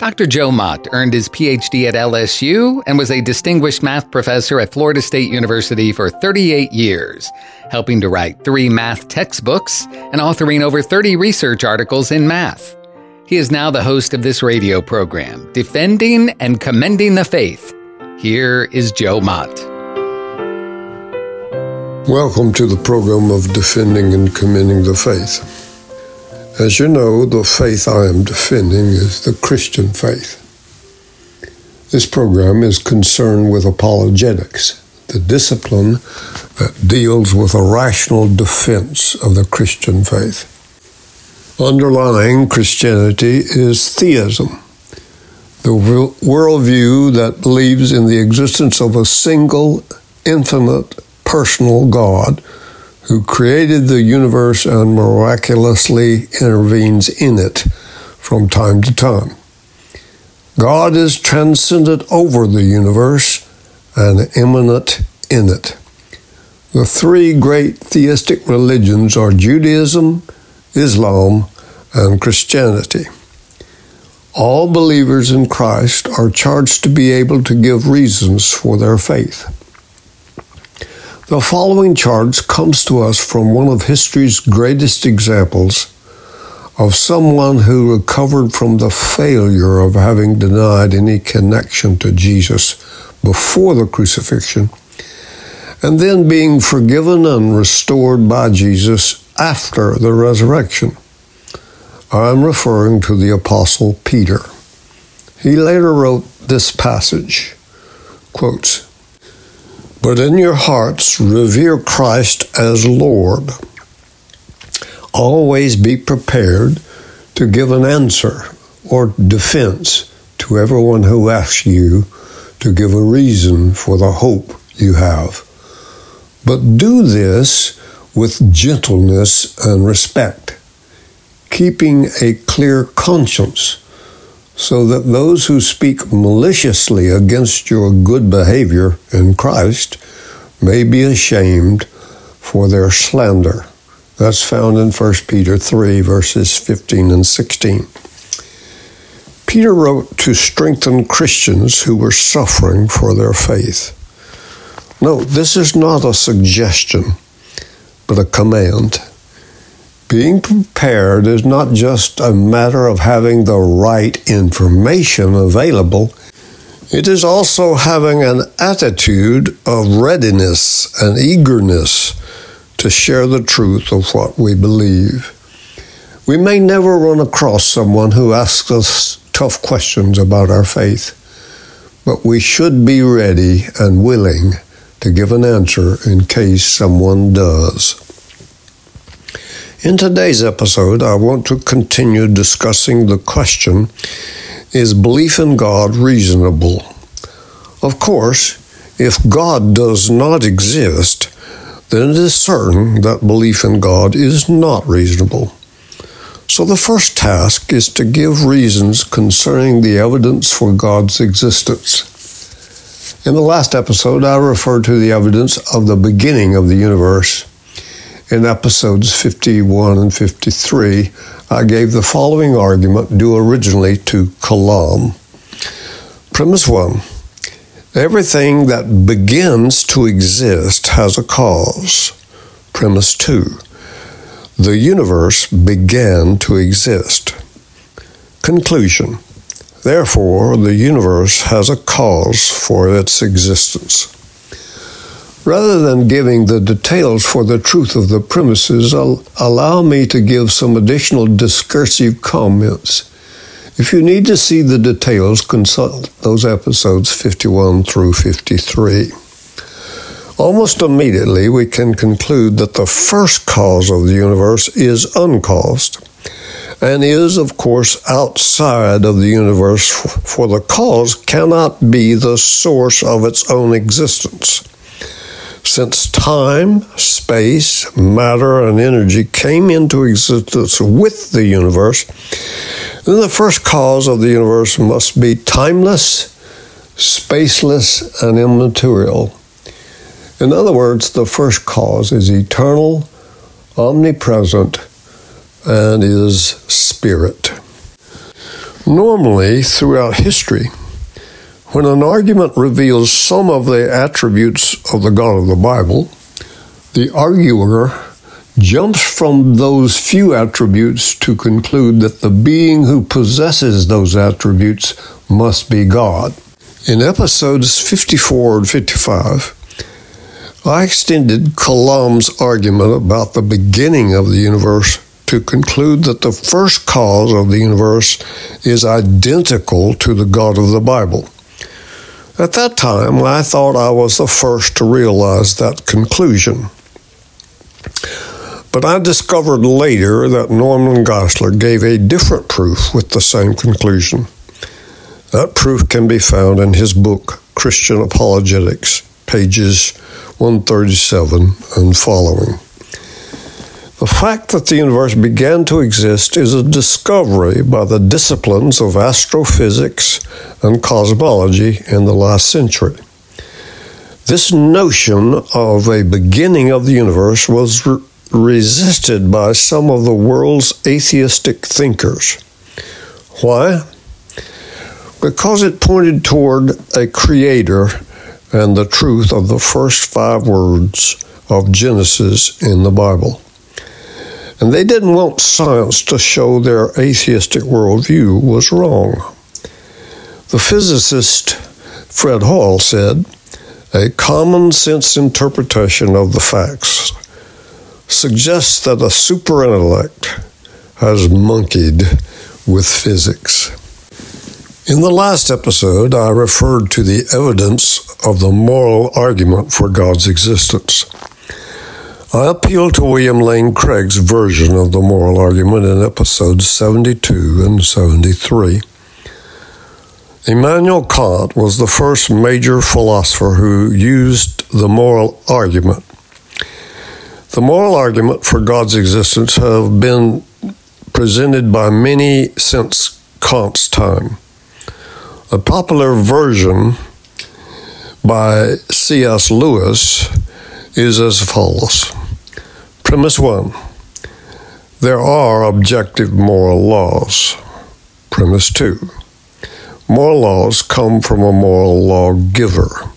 Dr. Joe Mott earned his PhD at LSU and was a distinguished math professor at Florida State University for 38 years, helping to write three math textbooks and authoring over 30 research articles in math. He is now the host of this radio program, Defending and Commending the Faith. Here is Joe Mott. Welcome to the program of Defending and Commending the Faith. As you know, the faith I am defending is the Christian faith. This program is concerned with apologetics, the discipline that deals with a rational defense of the Christian faith. Underlying Christianity is theism, the worldview that believes in the existence of a single, infinite, personal God who created the universe and miraculously intervenes in it from time to time. God is transcendent over the universe and immanent in it. The three great theistic religions are Judaism, Islam, and Christianity. All believers in Christ are charged to be able to give reasons for their faith. The following charge comes to us from one of history's greatest examples of someone who recovered from the failure of having denied any connection to Jesus before the crucifixion, and then being forgiven and restored by Jesus after the resurrection. I'm referring to the Apostle Peter. He later wrote this passage quotes, but in your hearts, revere Christ as Lord. Always be prepared to give an answer or defense to everyone who asks you to give a reason for the hope you have. But do this with gentleness and respect, keeping a clear conscience so that those who speak maliciously against your good behavior in Christ may be ashamed for their slander. That's found in 1 Peter 3, verses 15 and 16. Peter wrote to strengthen Christians who were suffering for their faith. No, this is not a suggestion, but a command. Being prepared is not just a matter of having the right information available, it is also having an attitude of readiness and eagerness to share the truth of what we believe. We may never run across someone who asks us tough questions about our faith, but we should be ready and willing to give an answer in case someone does. In today's episode, I want to continue discussing the question Is belief in God reasonable? Of course, if God does not exist, then it is certain that belief in God is not reasonable. So the first task is to give reasons concerning the evidence for God's existence. In the last episode, I referred to the evidence of the beginning of the universe in episodes 51 and 53, I gave the following argument due originally to Kalam. Premise 1 Everything that begins to exist has a cause. Premise 2 The universe began to exist. Conclusion Therefore, the universe has a cause for its existence. Rather than giving the details for the truth of the premises, allow me to give some additional discursive comments. If you need to see the details, consult those episodes 51 through 53. Almost immediately, we can conclude that the first cause of the universe is uncaused and is, of course, outside of the universe, for the cause cannot be the source of its own existence. Since time, space, matter, and energy came into existence with the universe, then the first cause of the universe must be timeless, spaceless, and immaterial. In other words, the first cause is eternal, omnipresent, and is spirit. Normally, throughout history, when an argument reveals some of the attributes of the God of the Bible, the arguer jumps from those few attributes to conclude that the being who possesses those attributes must be God. In episodes 54 and 55, I extended Kalam's argument about the beginning of the universe to conclude that the first cause of the universe is identical to the God of the Bible. At that time, I thought I was the first to realize that conclusion. But I discovered later that Norman Geisler gave a different proof with the same conclusion. That proof can be found in his book, Christian Apologetics, pages 137 and following. The fact that the universe began to exist is a discovery by the disciplines of astrophysics and cosmology in the last century. This notion of a beginning of the universe was re- resisted by some of the world's atheistic thinkers. Why? Because it pointed toward a creator and the truth of the first five words of Genesis in the Bible. And they didn't want science to show their atheistic worldview was wrong. The physicist Fred Hoyle said, a common sense interpretation of the facts suggests that a superintellect has monkeyed with physics. In the last episode, I referred to the evidence of the moral argument for God's existence. I appeal to William Lane Craig's version of the moral argument in episodes 72 and 73. Immanuel Kant was the first major philosopher who used the moral argument. The moral argument for God's existence have been presented by many since Kant's time. A popular version by C.S. Lewis is as follows Premise one There are objective moral laws. Premise two Moral laws come from a moral lawgiver.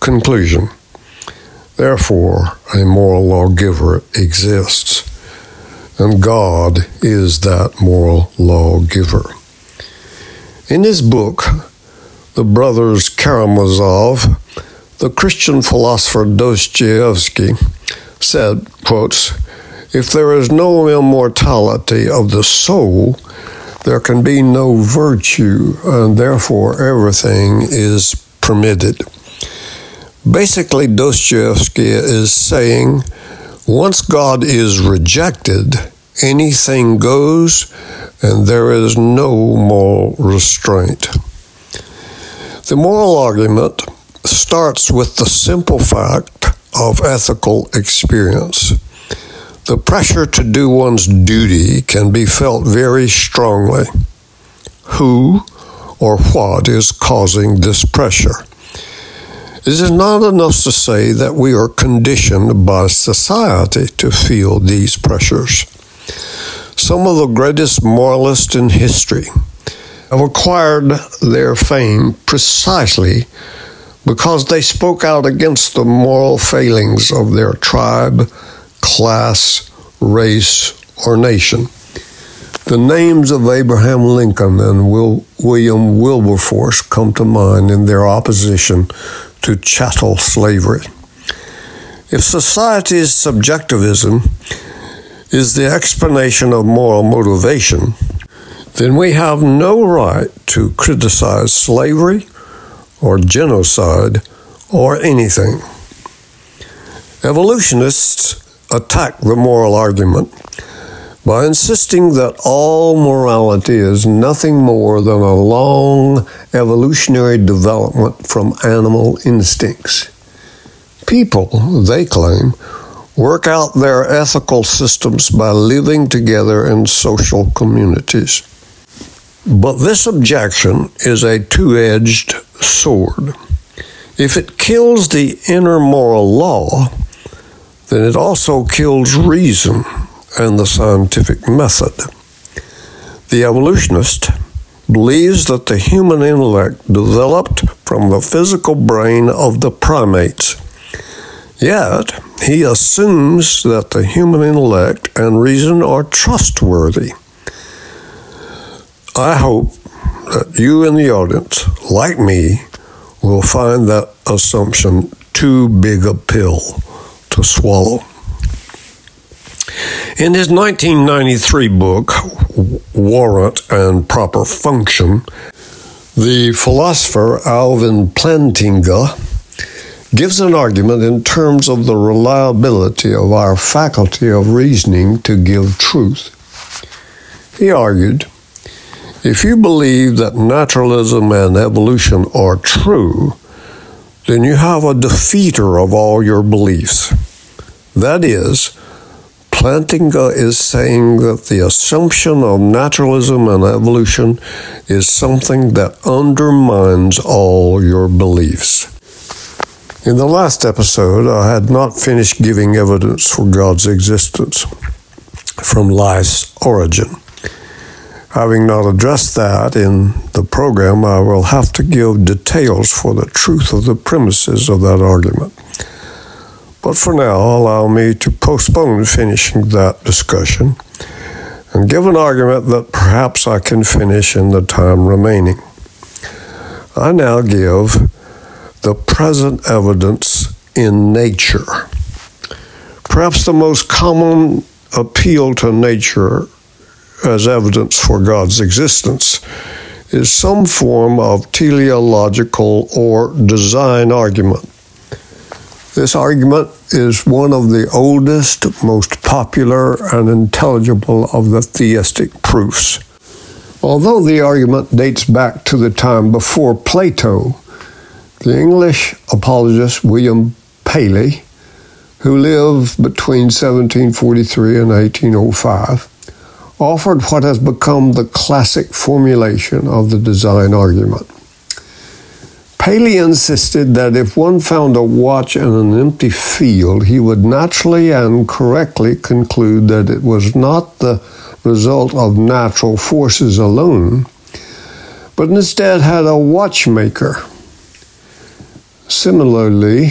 Conclusion Therefore, a moral lawgiver exists, and God is that moral lawgiver. In his book, The Brothers Karamazov, the Christian philosopher Dostoevsky said, quotes, If there is no immortality of the soul, there can be no virtue, and therefore everything is permitted. Basically, Dostoevsky is saying once God is rejected, anything goes, and there is no moral restraint. The moral argument starts with the simple fact of ethical experience. The pressure to do one's duty can be felt very strongly. Who or what is causing this pressure? It is not enough to say that we are conditioned by society to feel these pressures. Some of the greatest moralists in history have acquired their fame precisely because they spoke out against the moral failings of their tribe, class, race, or nation. The names of Abraham Lincoln and Will, William Wilberforce come to mind in their opposition to chattel slavery. If society's subjectivism is the explanation of moral motivation, then we have no right to criticize slavery or genocide or anything. Evolutionists attack the moral argument by insisting that all morality is nothing more than a long evolutionary development from animal instincts. People, they claim, work out their ethical systems by living together in social communities. But this objection is a two edged sword. If it kills the inner moral law, then it also kills reason and the scientific method. The evolutionist believes that the human intellect developed from the physical brain of the primates. Yet, he assumes that the human intellect and reason are trustworthy. I hope that you in the audience, like me, will find that assumption too big a pill to swallow. In his 1993 book, Warrant and Proper Function, the philosopher Alvin Plantinga gives an argument in terms of the reliability of our faculty of reasoning to give truth. He argued if you believe that naturalism and evolution are true, then you have a defeater of all your beliefs. That is, Plantinga is saying that the assumption of naturalism and evolution is something that undermines all your beliefs. In the last episode, I had not finished giving evidence for God's existence from life's origin. Having not addressed that in the program, I will have to give details for the truth of the premises of that argument. But for now, allow me to postpone finishing that discussion and give an argument that perhaps I can finish in the time remaining. I now give the present evidence in nature. Perhaps the most common appeal to nature as evidence for God's existence is some form of teleological or design argument. This argument is one of the oldest, most popular, and intelligible of the theistic proofs. Although the argument dates back to the time before Plato, the English apologist William Paley, who lived between 1743 and 1805, offered what has become the classic formulation of the design argument. Paley insisted that if one found a watch in an empty field, he would naturally and correctly conclude that it was not the result of natural forces alone, but instead had a watchmaker Similarly,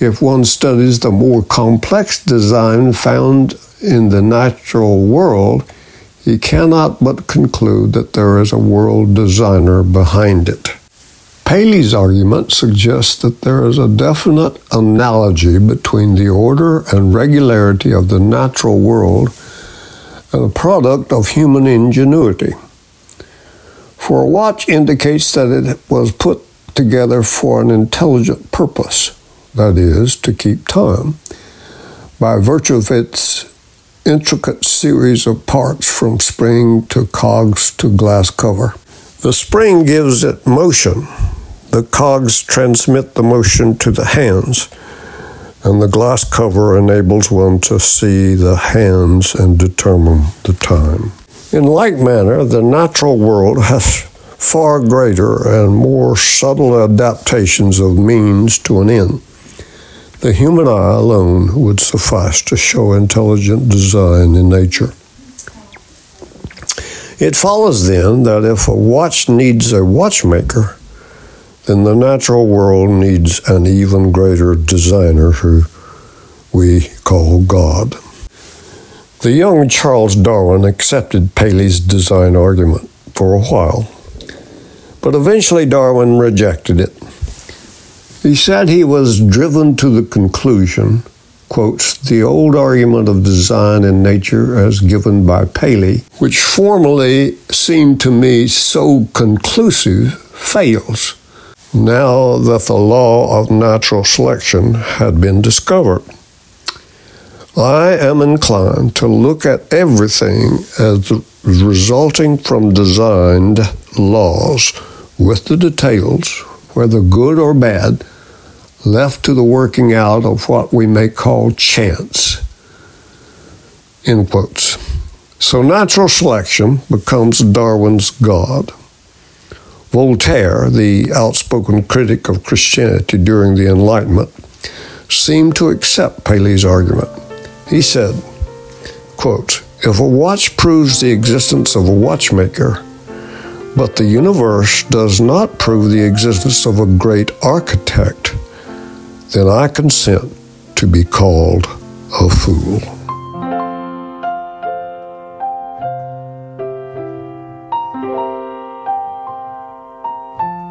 if one studies the more complex design found in the natural world, he cannot but conclude that there is a world designer behind it. Paley's argument suggests that there is a definite analogy between the order and regularity of the natural world and a product of human ingenuity. For a watch indicates that it was put together for an intelligent purpose, that is, to keep time, by virtue of its intricate series of parts from spring to cogs to glass cover. The spring gives it motion, the cogs transmit the motion to the hands, and the glass cover enables one to see the hands and determine the time. In like manner, the natural world has far greater and more subtle adaptations of means to an end. The human eye alone would suffice to show intelligent design in nature. It follows then that if a watch needs a watchmaker, then the natural world needs an even greater designer who we call God. The young Charles Darwin accepted Paley's design argument for a while but eventually Darwin rejected it. He said he was driven to the conclusion, quotes, the old argument of design in nature as given by Paley, which formerly seemed to me so conclusive, fails now that the law of natural selection had been discovered. I am inclined to look at everything as resulting from designed laws with the details, whether good or bad, left to the working out of what we may call chance. End quotes. So natural selection becomes Darwin's God. Voltaire, the outspoken critic of Christianity during the Enlightenment, seemed to accept Paley's argument. He said, quote, If a watch proves the existence of a watchmaker, but the universe does not prove the existence of a great architect, then I consent to be called a fool.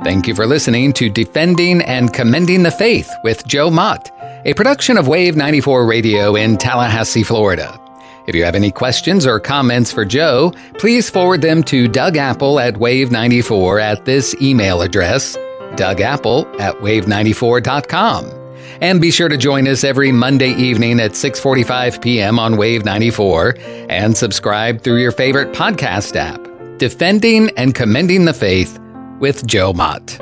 Thank you for listening to Defending and Commending the Faith with Joe Mott, a production of Wave 94 Radio in Tallahassee, Florida. If you have any questions or comments for Joe, please forward them to Doug Apple at Wave94 at this email address, dougapple at wave94.com. And be sure to join us every Monday evening at 6:45 p.m. on Wave 94 and subscribe through your favorite podcast app. Defending and Commending the Faith with Joe Mott.